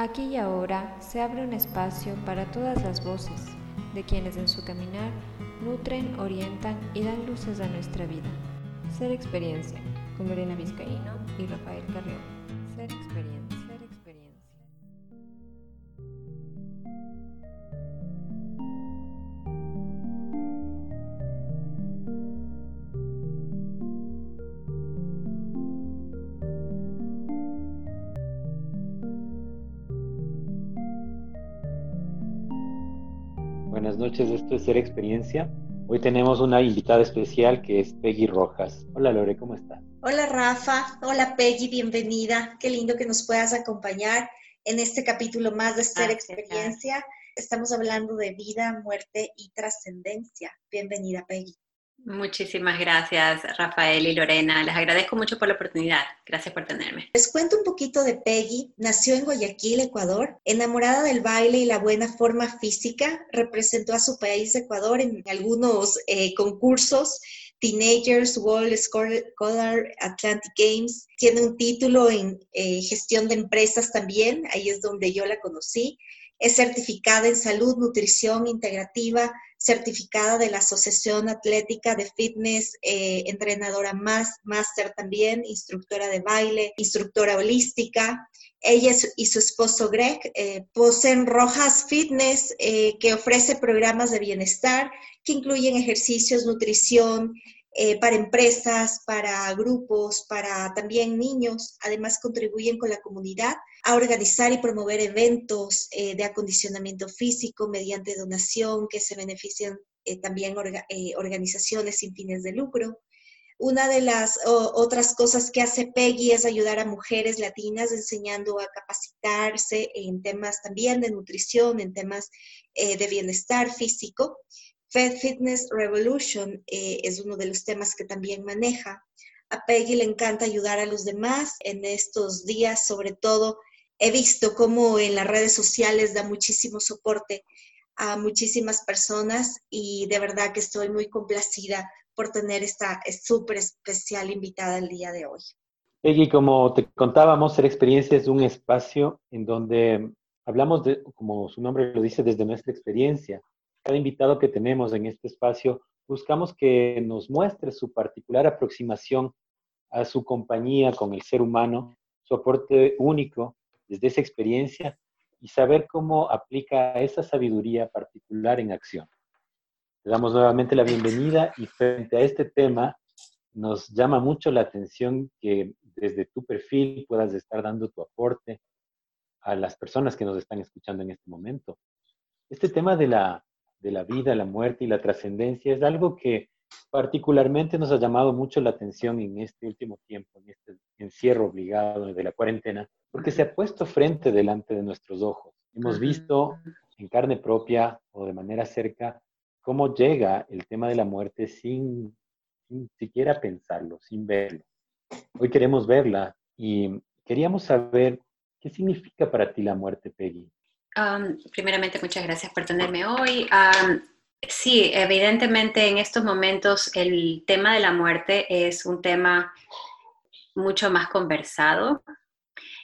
Aquí y ahora se abre un espacio para todas las voces de quienes en su caminar nutren, orientan y dan luces a nuestra vida. Ser experiencia con Lorena Vizcaíno y Rafael Carrión. Ser experiencia. Noches. Esto es Ser Experiencia. Hoy tenemos una invitada especial que es Peggy Rojas. Hola Lore, ¿cómo estás? Hola Rafa, hola Peggy, bienvenida. Qué lindo que nos puedas acompañar en este capítulo más de Ser Experiencia. Estamos hablando de vida, muerte y trascendencia. Bienvenida Peggy. Muchísimas gracias, Rafael y Lorena. Les agradezco mucho por la oportunidad. Gracias por tenerme. Les cuento un poquito de Peggy. Nació en Guayaquil, Ecuador. Enamorada del baile y la buena forma física, representó a su país, Ecuador, en algunos eh, concursos. Teenagers, World Scholar Atlantic Games. Tiene un título en eh, gestión de empresas también. Ahí es donde yo la conocí. Es certificada en salud, nutrición integrativa, certificada de la Asociación Atlética de Fitness, eh, entrenadora más, máster también, instructora de baile, instructora holística. Ella y su esposo Greg eh, poseen Rojas Fitness, eh, que ofrece programas de bienestar que incluyen ejercicios, nutrición, eh, para empresas, para grupos, para también niños. Además, contribuyen con la comunidad a organizar y promover eventos eh, de acondicionamiento físico mediante donación que se benefician eh, también organizaciones sin fines de lucro. Una de las otras cosas que hace Peggy es ayudar a mujeres latinas enseñando a capacitarse en temas también de nutrición, en temas de bienestar físico. Fed Fitness Revolution eh, es uno de los temas que también maneja. A Peggy le encanta ayudar a los demás. En estos días, sobre todo, he visto cómo en las redes sociales da muchísimo soporte a muchísimas personas y de verdad que estoy muy complacida por tener esta súper especial invitada el día de hoy. Peggy, como te contábamos, Ser Experiencia es un espacio en donde hablamos, de, como su nombre lo dice, desde nuestra experiencia cada invitado que tenemos en este espacio, buscamos que nos muestre su particular aproximación a su compañía con el ser humano, su aporte único desde esa experiencia y saber cómo aplica esa sabiduría particular en acción. Te damos nuevamente la bienvenida y frente a este tema nos llama mucho la atención que desde tu perfil puedas estar dando tu aporte a las personas que nos están escuchando en este momento. Este tema de la de la vida, la muerte y la trascendencia es algo que particularmente nos ha llamado mucho la atención en este último tiempo, en este encierro obligado de la cuarentena, porque se ha puesto frente delante de nuestros ojos. Hemos visto en carne propia o de manera cerca cómo llega el tema de la muerte sin, sin siquiera pensarlo, sin verlo. Hoy queremos verla y queríamos saber qué significa para ti la muerte, Peggy primeramente, muchas gracias por tenerme hoy. sí, evidentemente en estos momentos el tema de la muerte es un tema mucho más conversado.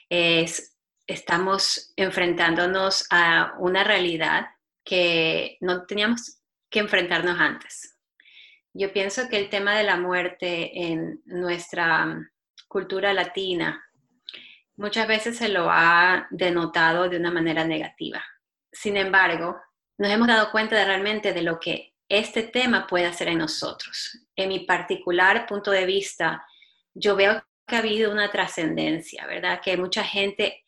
Es, estamos enfrentándonos a una realidad que no teníamos que enfrentarnos antes. Yo pienso que el tema de la muerte en nuestra cultura latina muchas veces se lo ha denotado de una manera negativa. Sin embargo, nos hemos dado cuenta de realmente de lo que este tema puede hacer en nosotros. En mi particular punto de vista, yo veo que ha habido una trascendencia, ¿verdad? Que mucha gente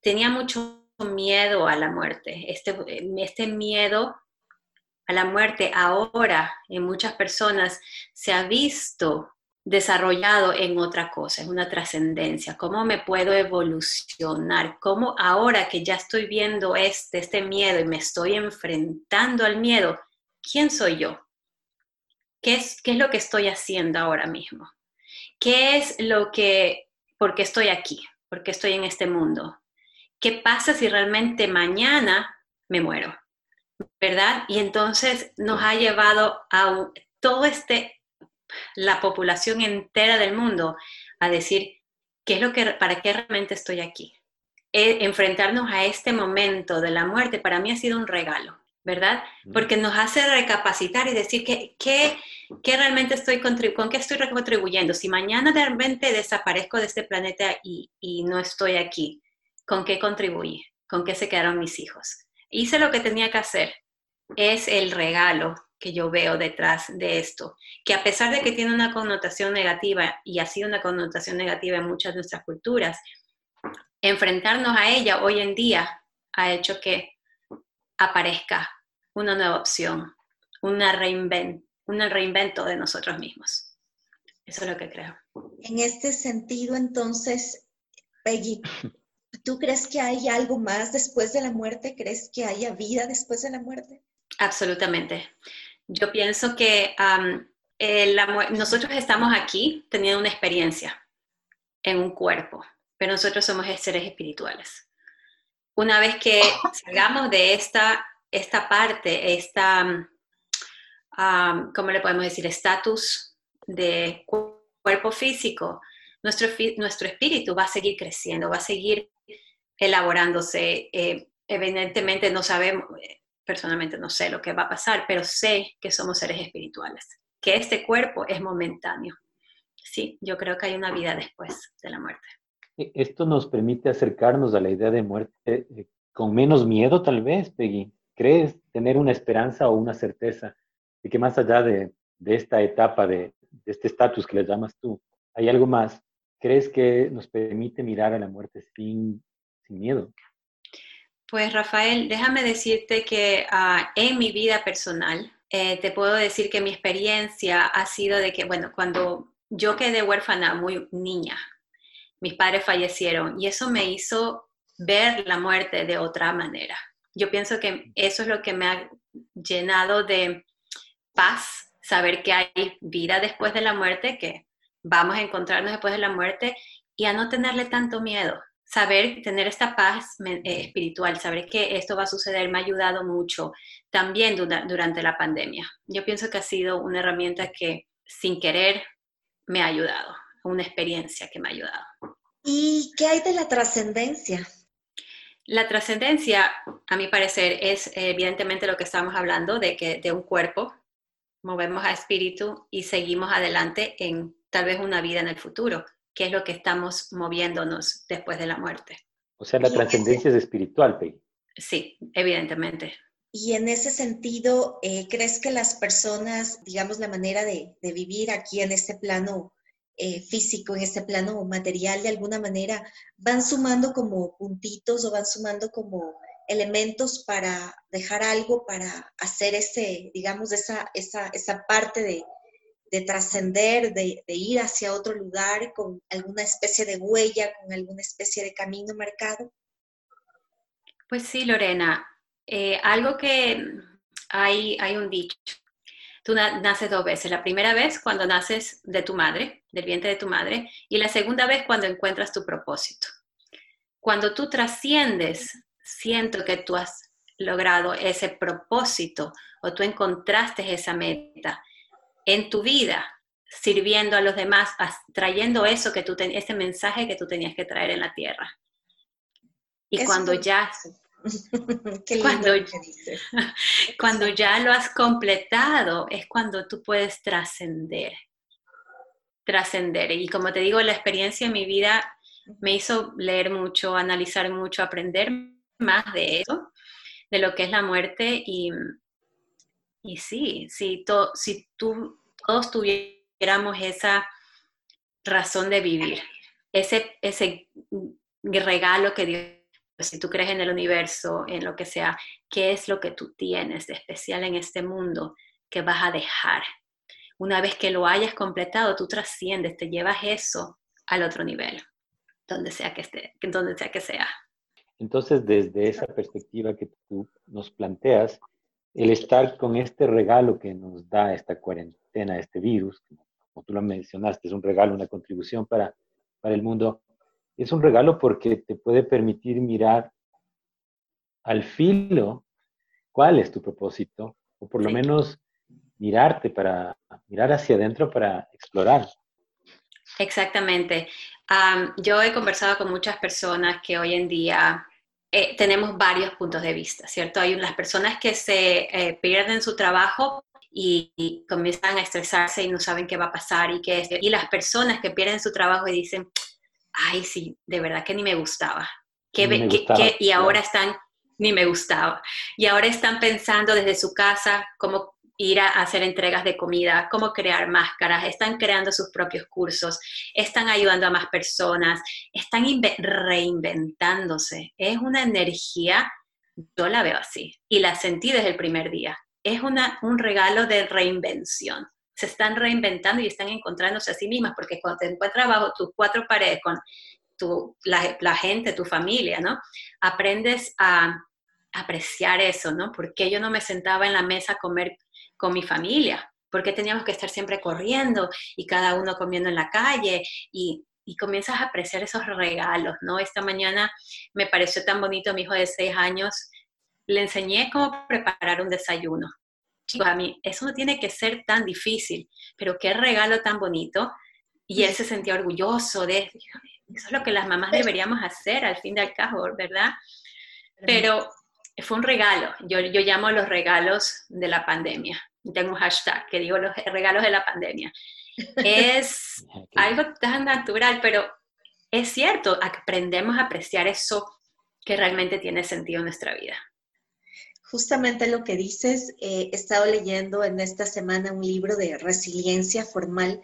tenía mucho miedo a la muerte. Este, este miedo a la muerte ahora en muchas personas se ha visto desarrollado en otra cosa, en una trascendencia, cómo me puedo evolucionar, cómo ahora que ya estoy viendo este, este miedo y me estoy enfrentando al miedo, ¿quién soy yo? ¿Qué es, ¿Qué es lo que estoy haciendo ahora mismo? ¿Qué es lo que, por qué estoy aquí? ¿Por qué estoy en este mundo? ¿Qué pasa si realmente mañana me muero? ¿Verdad? Y entonces nos ha llevado a todo este la población entera del mundo a decir, ¿qué es lo que, para qué realmente estoy aquí? eh, enfrentarnos a este momento de la muerte para mí ha sido un regalo, ¿verdad? Mm. Porque nos hace recapacitar y decir que, que, realmente estoy con qué estoy contribuyendo. Si mañana de repente desaparezco de este planeta y, y no estoy aquí, ¿con qué contribuí? ¿Con qué se quedaron mis hijos? Hice lo que tenía que hacer. Es el regalo que yo veo detrás de esto, que a pesar de que tiene una connotación negativa y ha sido una connotación negativa en muchas de nuestras culturas, enfrentarnos a ella hoy en día ha hecho que aparezca una nueva opción, una reinvent, un reinvento de nosotros mismos. Eso es lo que creo. En este sentido, entonces, Peggy, ¿tú crees que hay algo más después de la muerte? ¿Crees que haya vida después de la muerte? Absolutamente. Yo pienso que eh, nosotros estamos aquí teniendo una experiencia en un cuerpo, pero nosotros somos seres espirituales. Una vez que salgamos de esta, esta parte, esta, ¿cómo le podemos decir? Estatus de cuerpo físico, nuestro, nuestro espíritu va a seguir creciendo, va a seguir elaborándose. Eh, evidentemente no sabemos, personalmente no sé lo que va a pasar, pero sé que somos seres espirituales, que este cuerpo es momentáneo. Sí, yo creo que hay una vida después de la muerte. E, esto nos permite acercarnos a la idea de muerte eh, con menos miedo, tal vez, Peggy. ¿Crees tener una esperanza o una certeza de que más allá de, esta etapa, de, de este estatus que le llamas tú, hay algo más? ¿Crees que nos permite mirar a la muerte sin, sin miedo? Pues Rafael, déjame decirte que ah, en mi vida personal, eh, te puedo decir que mi experiencia ha sido de que, bueno, cuando yo quedé huérfana muy niña, mis padres fallecieron y eso me hizo ver la muerte de otra manera. Yo pienso que eso es lo que me ha llenado de paz, saber que hay vida después de la muerte, que vamos a encontrarnos después de la muerte y a no tenerle tanto miedo saber tener esta paz eh, espiritual, saber que esto va a suceder, me ha ayudado mucho también durante la pandemia. Yo pienso que ha sido una herramienta que sin querer me ha ayudado, una experiencia que me ha ayudado. ¿Y qué hay de la trascendencia? La trascendencia, a mi parecer, es evidentemente lo que estamos hablando, de que de un cuerpo movemos a espíritu y seguimos adelante en tal vez una vida en el futuro qué es lo que estamos moviéndonos después de la muerte. O sea, la trascendencia es espiritual, Pei. Sí, evidentemente. Y en ese sentido, eh, ¿crees que las personas, digamos, la manera de, vivir aquí en este plano eh, físico, en este plano material, de alguna manera, van sumando como puntitos o van sumando como elementos para dejar algo, para hacer ese, digamos, esa, esa, esa parte de, de trascender, de, ir hacia otro lugar con alguna especie de huella, con alguna especie de camino marcado? Pues sí, Lorena. Eh, algo que hay, hay un dicho. Tú naces dos veces. La primera vez cuando naces de tu madre, del vientre de tu madre, y la segunda vez cuando encuentras tu propósito. Cuando tú trasciendes, siento que tú has logrado ese propósito o tú encontraste esa meta en tu vida sirviendo a los demás, trayendo eso que tú ese mensaje que tú tenías que traer en la tierra. Y cuando ya cuando, cuando ya lo has completado es cuando tú puedes trascender. Trascender. Y como te digo, la experiencia en mi vida me hizo leer mucho, analizar mucho, aprender más de eso, de lo que es la muerte y, y sí, si, si tú, todos tuviéramos esa razón de vivir, ese, ese regalo que Dios, si tú crees en el universo, en lo que sea, ¿qué es lo que tú tienes de especial en este mundo que vas a dejar? Una vez que lo hayas completado, tú trasciendes, te llevas eso al otro nivel, donde sea que esté, donde sea que sea. Entonces, desde esa perspectiva que tú nos planteas, el estar con este regalo que nos da esta cuarentena, este virus, como tú lo mencionaste, es un regalo, una contribución para, para el mundo, es un regalo porque te puede permitir mirar al filo cuál es tu propósito, o por lo menos mirarte para mirar hacia adentro para explorar. Exactamente. yo he conversado con muchas personas que hoy en día eh, tenemos varios puntos de vista, ¿cierto? Hay las personas que se eh, pierden su trabajo y, comienzan a estresarse y no saben qué va a pasar y qué es. Y las personas que pierden su trabajo y dicen, ay, sí, de verdad que ni me gustaba. y ahora están, ni me gustaba. Y ahora están pensando desde su casa cómo ir a hacer entregas de comida, cómo crear máscaras, están creando sus propios cursos, están ayudando a más personas, están reinventándose. Es una energía, yo la veo así y la sentí desde el primer día. Es una, un regalo de reinvención. Se están reinventando y están encontrándose a sí mismas, porque cuando te encuentras bajo tus cuatro paredes con tu, la, la gente, tu familia, ¿no? Aprendes a apreciar eso, ¿no? Porque yo no me sentaba en la mesa a comer con mi familia, porque teníamos que estar siempre corriendo y cada uno comiendo en la calle y, y comienzas a apreciar esos regalos, ¿no? Esta mañana me pareció tan bonito, mi hijo de seis años, le enseñé cómo preparar un desayuno. Chicos, a mí eso no tiene que ser tan difícil, pero qué regalo tan bonito. Y él se sentía orgulloso de eso. Eso es lo que las mamás deberíamos hacer al fin del cabo, ¿verdad? Pero fue un regalo. Yo, yo llamo los regalos de la pandemia tengo un hashtag que digo los regalos de la pandemia. Es algo tan natural, pero es cierto, aprendemos a apreciar eso que realmente tiene sentido en nuestra vida. Justamente lo que dices, eh, he estado leyendo en esta semana un libro de resiliencia formal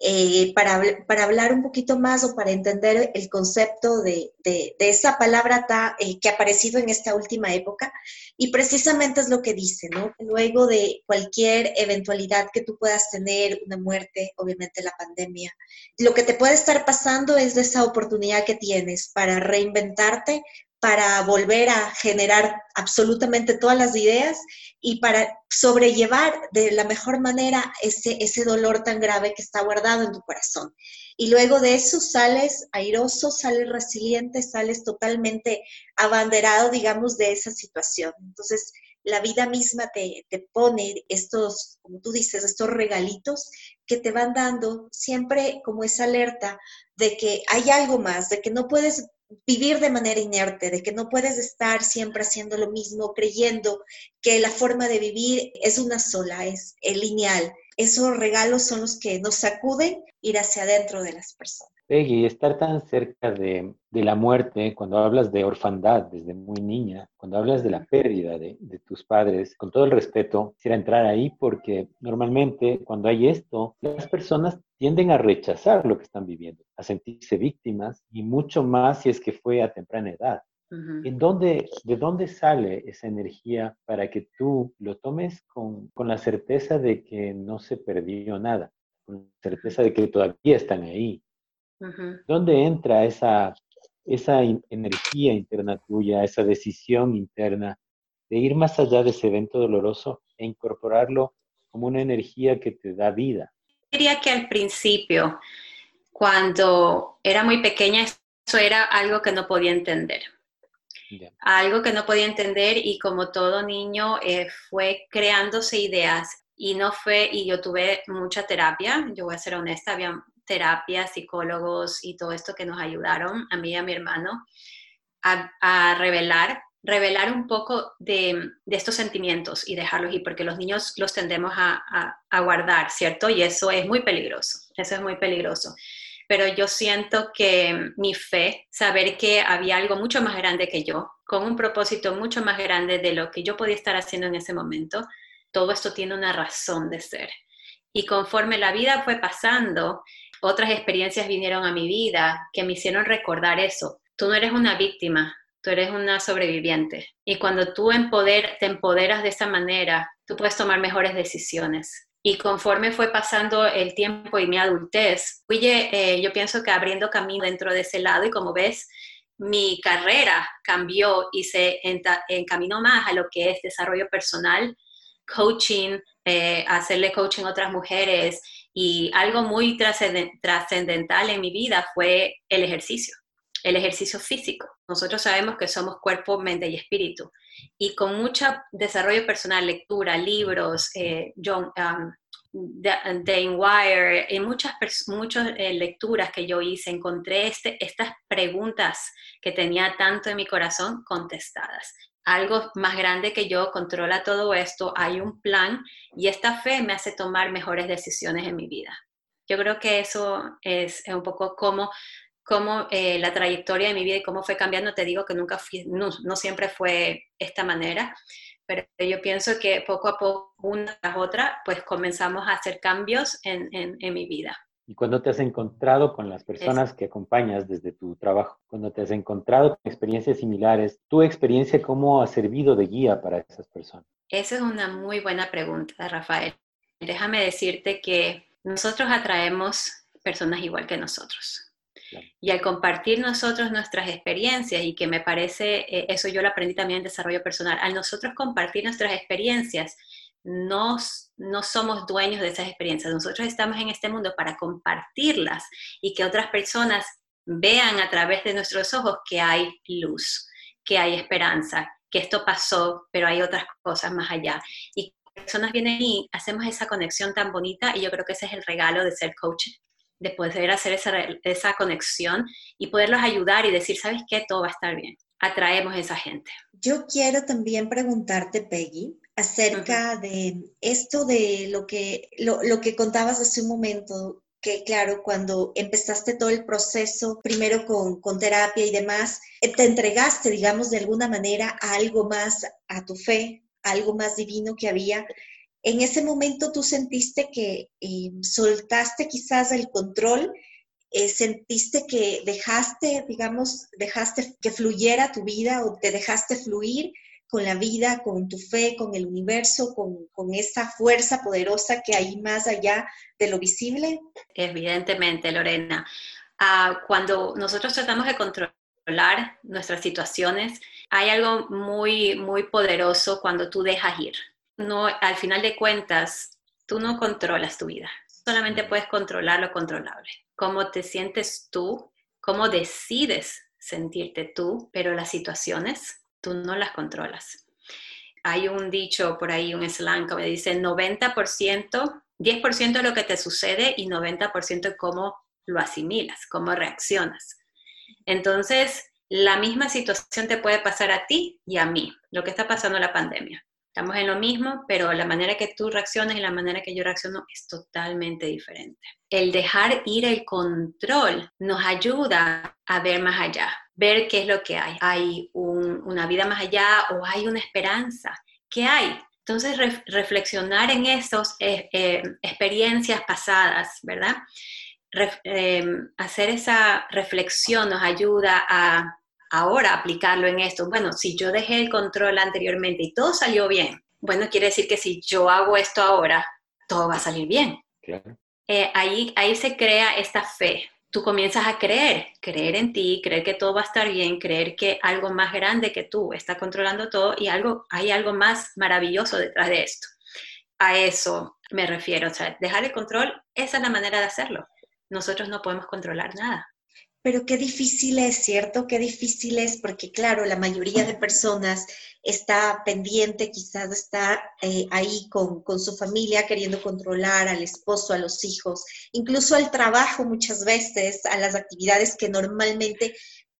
eh, para, para, hablar un poquito más o para entender el concepto de, de, esa palabra eh, que ha aparecido en esta última época. Y precisamente es lo que dice. Luego de cualquier eventualidad que tú puedas tener, una muerte, obviamente la pandemia, lo que te puede estar pasando es de esa oportunidad que tienes para reinventarte, para volver a generar absolutamente todas las ideas y para sobrellevar de la mejor manera ese, ese dolor tan grave que está guardado en tu corazón. Y luego de eso sales airoso, sales resiliente, sales totalmente abanderado, digamos, de esa situación. Entonces, la vida misma te, te pone estos, como tú dices, estos regalitos que te van dando siempre como esa alerta de que hay algo más, de que no puedes vivir de manera inerte, de que no puedes estar siempre haciendo lo mismo, creyendo que la forma de vivir es una sola, es lineal. Esos regalos son los que nos sacuden ir hacia adentro de las personas. Peggy, estar tan cerca de, la muerte, cuando hablas de orfandad desde muy niña, cuando hablas de la pérdida de, de, tus padres, con todo el respeto, quisiera entrar ahí porque normalmente cuando hay esto, las personas tienden a rechazar lo que están viviendo, a sentirse víctimas y mucho más si es que fue a temprana edad. ¿En dónde, ¿De dónde sale esa energía para que tú lo tomes con, con la certeza de que no se perdió nada, con la certeza de que todavía están ahí, ¿Dónde entra esa, esa energía interna tuya, esa decisión interna de ir más allá de ese evento doloroso e incorporarlo como una energía que te da vida? Diría que al principio, cuando era muy pequeña, eso era algo que no podía entender. Algo que no podía entender y como todo niño eh, fue creándose ideas y no fue, y yo tuve mucha terapia, yo voy a ser honesta, había terapia, psicólogos y todo esto que nos ayudaron, a mí y a mi hermano, a, revelar, revelar un poco de, estos sentimientos y dejarlos ir, porque los niños los tendemos a, a, guardar, ¿cierto? Y eso es muy peligroso, eso es muy peligroso. Pero yo siento que mi fe, saber que había algo mucho más grande que yo, con un propósito mucho más grande de lo que yo podía estar haciendo en ese momento, todo esto tiene una razón de ser. Y conforme la vida fue pasando, otras experiencias vinieron a mi vida que me hicieron recordar eso. Tú no eres una víctima, tú eres una sobreviviente. Y cuando tú te empoderas de esa manera, tú puedes tomar mejores decisiones. Y conforme fue pasando el tiempo y mi adultez, fui, eh, yo pienso que abriendo camino dentro de ese lado y como ves, mi carrera cambió y se encaminó más a lo que es desarrollo personal, coaching, eh, hacerle coaching a otras mujeres, y algo muy trascendental en mi vida fue el ejercicio, el ejercicio físico. Nosotros sabemos que somos cuerpo, mente y espíritu. Y con mucho desarrollo personal, lectura, libros, eh, John, um, de InWire, en muchas, muchas eh, lecturas que yo hice, encontré este, estas preguntas que tenía tanto en mi corazón contestadas. Algo más grande que yo controla todo esto, hay un plan y esta fe me hace tomar mejores decisiones en mi vida. Yo creo que eso es un poco como cómo eh, la trayectoria de mi vida y cómo fue cambiando, te digo que nunca no, siempre fue esta manera, pero yo pienso que poco a poco, una tras otra, pues comenzamos a hacer cambios en, en, mi vida. ¿Y cuando te has encontrado con las personas que acompañas desde tu trabajo? Cuando te has encontrado con experiencias similares, ¿tu experiencia cómo ha servido de guía para esas personas? Esa es una muy buena pregunta, Rafael. Déjame decirte que nosotros atraemos personas igual que nosotros. Y al compartir nosotros nuestras experiencias, y que me parece, eh, eso yo lo aprendí también en desarrollo personal, al nosotros compartir nuestras experiencias, no, no somos dueños de esas experiencias. Nosotros estamos en este mundo para compartirlas y que otras personas vean a través de nuestros ojos que hay luz, que hay esperanza, que esto pasó, pero hay otras cosas más allá. Y personas vienen y hacemos esa conexión tan bonita y yo creo que ese es el regalo de ser coach de poder hacer esa, esa conexión y poderlos ayudar y decir, ¿sabes qué? Todo va a estar bien. Atraemos a esa gente. Yo quiero también preguntarte, Peggy, acerca de esto de lo que, lo, lo que contabas hace un momento, que claro, cuando empezaste todo el proceso, primero con, con, terapia y demás, eh, te entregaste, digamos, de alguna manera a algo más, a tu fe, a algo más divino que había. En ese momento tú sentiste que eh, soltaste quizás el control, eh, sentiste que dejaste, digamos, dejaste que fluyera tu vida o te dejaste fluir con la vida, con tu fe, con el universo, con, esa fuerza poderosa que hay más allá de lo visible? Evidentemente, Lorena. Ah, cuando nosotros tratamos de controlar nuestras situaciones, hay algo muy, muy poderoso cuando tú dejas ir no, al final de cuentas, tú no controlas tu vida, solamente puedes controlar lo controlable. Cómo te sientes tú, cómo decides sentirte tú, pero las situaciones tú no las controlas. Hay un dicho por ahí, un slang que me dice 90%, 10% de lo que te sucede y 90% de cómo lo asimilas, cómo reaccionas. Entonces, la misma situación te puede pasar a ti y a mí, lo que está pasando en la pandemia. Estamos en lo mismo, pero la manera que tú reaccionas y la manera que yo reacciono es totalmente diferente. El dejar ir el control nos ayuda a ver más allá, ver qué es lo que hay. ¿Hay una vida más allá o hay una esperanza? ¿Qué hay? Entonces, reflexionar en esas eh, eh, experiencias pasadas, ¿verdad? Em, hacer esa reflexión nos ayuda a ahora aplicarlo en esto. Bueno, si yo dejé el control anteriormente y todo salió bien, bueno, quiere decir que si yo hago esto ahora, todo va a salir bien. Eh, ahí, ahí se crea esta fe. Tú comienzas a creer, creer en ti, creer que todo va a estar bien, creer que algo más grande que tú está controlando todo y algo, hay algo más maravilloso detrás de esto. A eso me refiero, o sea, dejar el control, esa es la manera de hacerlo. Nosotros no podemos controlar nada. Pero qué difícil es, ¿cierto? Qué difícil es porque, claro, la mayoría de personas está pendiente, quizás está eh, ahí con, con, su familia queriendo controlar al esposo, a los hijos, incluso al trabajo muchas veces, a las actividades que normalmente,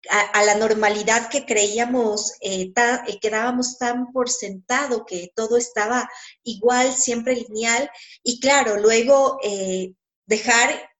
a, la normalidad que creíamos, eh, eh, que dábamos tan por sentado, que todo estaba igual, siempre lineal, y claro, luego dejar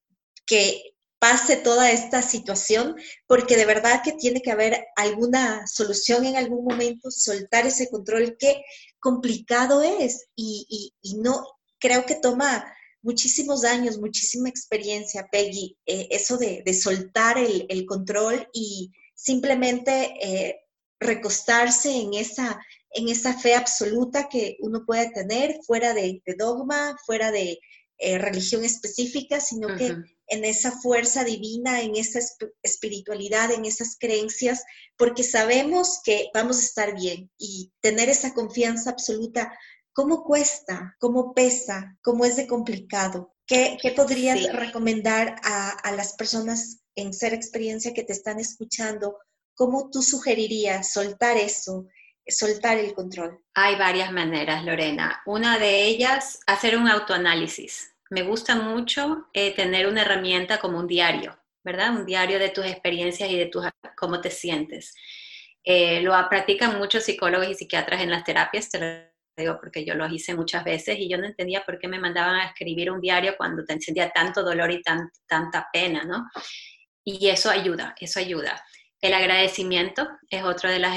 que pase toda esta situación, porque de verdad que tiene que haber alguna solución en algún momento, soltar ese control, qué complicado es. Y, no, creo que toma muchísimos años, muchísima experiencia, Peggy, eh, eso de, soltar el, control y simplemente eh, recostarse en esa, en esa fe absoluta que uno puede tener fuera de, dogma, fuera de eh, religión específica, sino que en esa fuerza divina, en esa espiritualidad, en esas creencias, porque sabemos que vamos a estar bien y tener esa confianza absoluta, ¿cómo cuesta? ¿Cómo pesa? ¿Cómo es de complicado? ¿Qué, podrías recomendar a, a las personas en ser experiencia que te están escuchando? ¿Cómo tú sugerirías soltar eso? Soltar el control? Hay varias maneras, Lorena. Una de ellas, hacer un autoanálisis. Me gusta mucho eh, tener una herramienta como un diario, ¿verdad? Un diario de tus experiencias y de tus, cómo te sientes. Eh, lo practican muchos psicólogos y psiquiatras en las terapias, te lo digo porque yo lo hice muchas veces y yo no entendía por qué me mandaban a escribir un diario cuando te sentía tanto dolor y tanta pena, ¿no? Y eso ayuda, eso ayuda. El agradecimiento es otra de las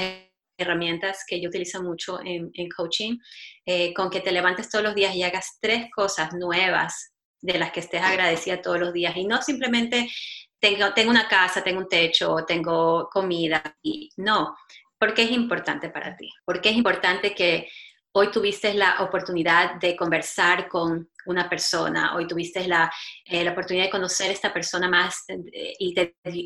herramientas que yo utilizo mucho en, coaching, eh, con que te levantes todos los días y hagas tres cosas nuevas de las que estés agradecida todos los días. Y no simplemente tengo, tengo una casa, tengo un techo, tengo comida, y no, porque es importante para ti, porque es importante que hoy tuviste la oportunidad de conversar con una persona, hoy tuviste la, eh, la oportunidad de conocer a esta persona más, eh, y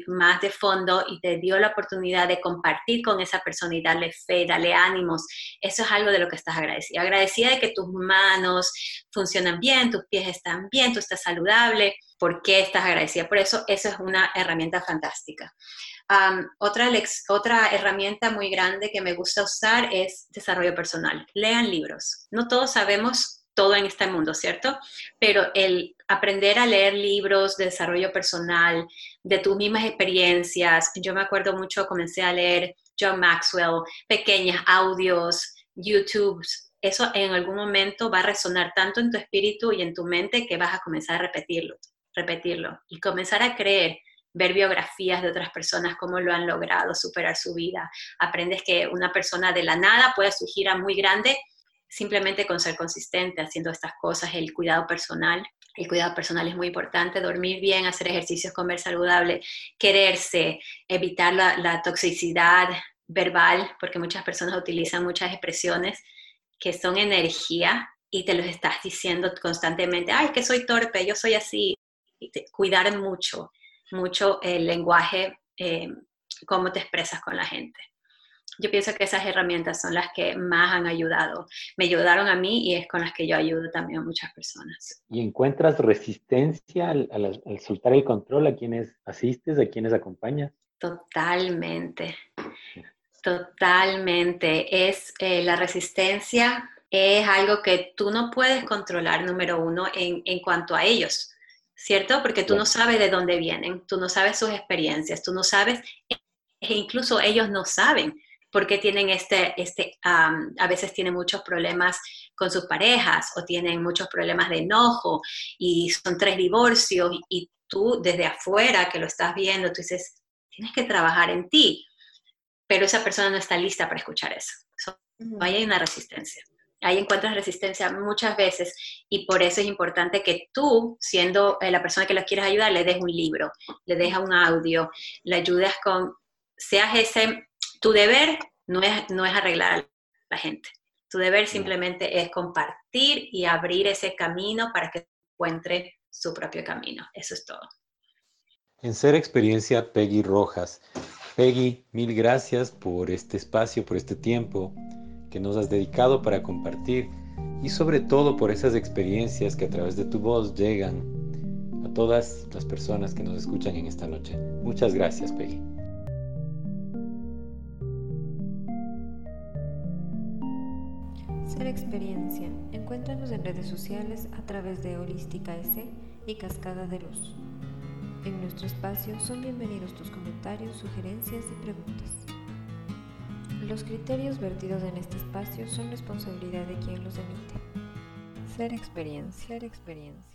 más de fondo y te dio la oportunidad de compartir con esa persona y darle fe, darle ánimos. Eso es algo de lo que estás agradecida. Agradecida de que tus manos funcionan bien, tus pies están bien, tú estás saludable. ¿Por qué estás agradecida? Por eso, eso es una herramienta fantástica otra, otra herramienta muy grande que me gusta usar es desarrollo personal. Lean libros. No todos sabemos todo en este mundo, ¿cierto? Pero el aprender a leer libros de desarrollo personal, de tus mismas experiencias. Yo me acuerdo mucho, comencé a leer John Maxwell, pequeños audios, YouTube. Eso en algún momento va a resonar tanto en tu espíritu y en tu mente que vas a comenzar a repetirlo, repetirlo y comenzar a creer ver biografías de otras personas, cómo lo han logrado superar su vida. Aprendes que una persona de la nada puede surgir a muy grande simplemente con ser consistente haciendo estas cosas, el cuidado personal. El cuidado personal es muy importante, dormir bien, hacer ejercicios, comer saludable, quererse, evitar la, toxicidad verbal, porque muchas personas utilizan muchas expresiones que son energía y te los estás diciendo constantemente, ay, que soy torpe, yo soy así. Cuidar mucho mucho el lenguaje, eh, cómo te expresas con la gente. Yo pienso que esas herramientas son las que más han ayudado. Me ayudaron a mí y es con las que yo ayudo también a muchas personas. ¿Y encuentras resistencia al, soltar el control a quienes asistes, a quienes acompañas? Totalmente, totalmente. Es eh, la resistencia es algo que tú no puedes controlar, número uno, en, en cuanto a ellos ¿cierto? Porque tú no sabes de dónde vienen, tú no sabes sus experiencias, tú no sabes, e incluso ellos no saben por qué tienen este, este a veces tienen muchos problemas con sus parejas o tienen muchos problemas de enojo y son tres divorcios y tú desde afuera que lo estás viendo, tú dices, tienes que trabajar en ti, pero esa persona no está lista para escuchar eso. ahí hay una resistencia ahí encuentras resistencia muchas veces y por eso es importante que tú, siendo eh, la persona que los quieres ayudar, le des un libro, le des un audio, le ayudas con, seas ese, tu deber no es, no es arreglar a la gente, tu deber simplemente es compartir y abrir ese camino para que encuentre su propio camino, eso es todo. En Ser Experiencia, Peggy Rojas. Peggy, mil gracias por este espacio, por este tiempo que nos has dedicado para compartir y sobre todo por esas experiencias que a través de tu voz llegan a todas las personas que nos escuchan en esta noche. Muchas gracias, Peggy. Ser experiencia. Encuéntranos en redes sociales a través de Holística S y Cascada de Luz. En nuestro espacio son bienvenidos tus comentarios, sugerencias y preguntas. Los criterios vertidos en este espacio son responsabilidad de quien los emite. Ser experiencia, ser experiencia.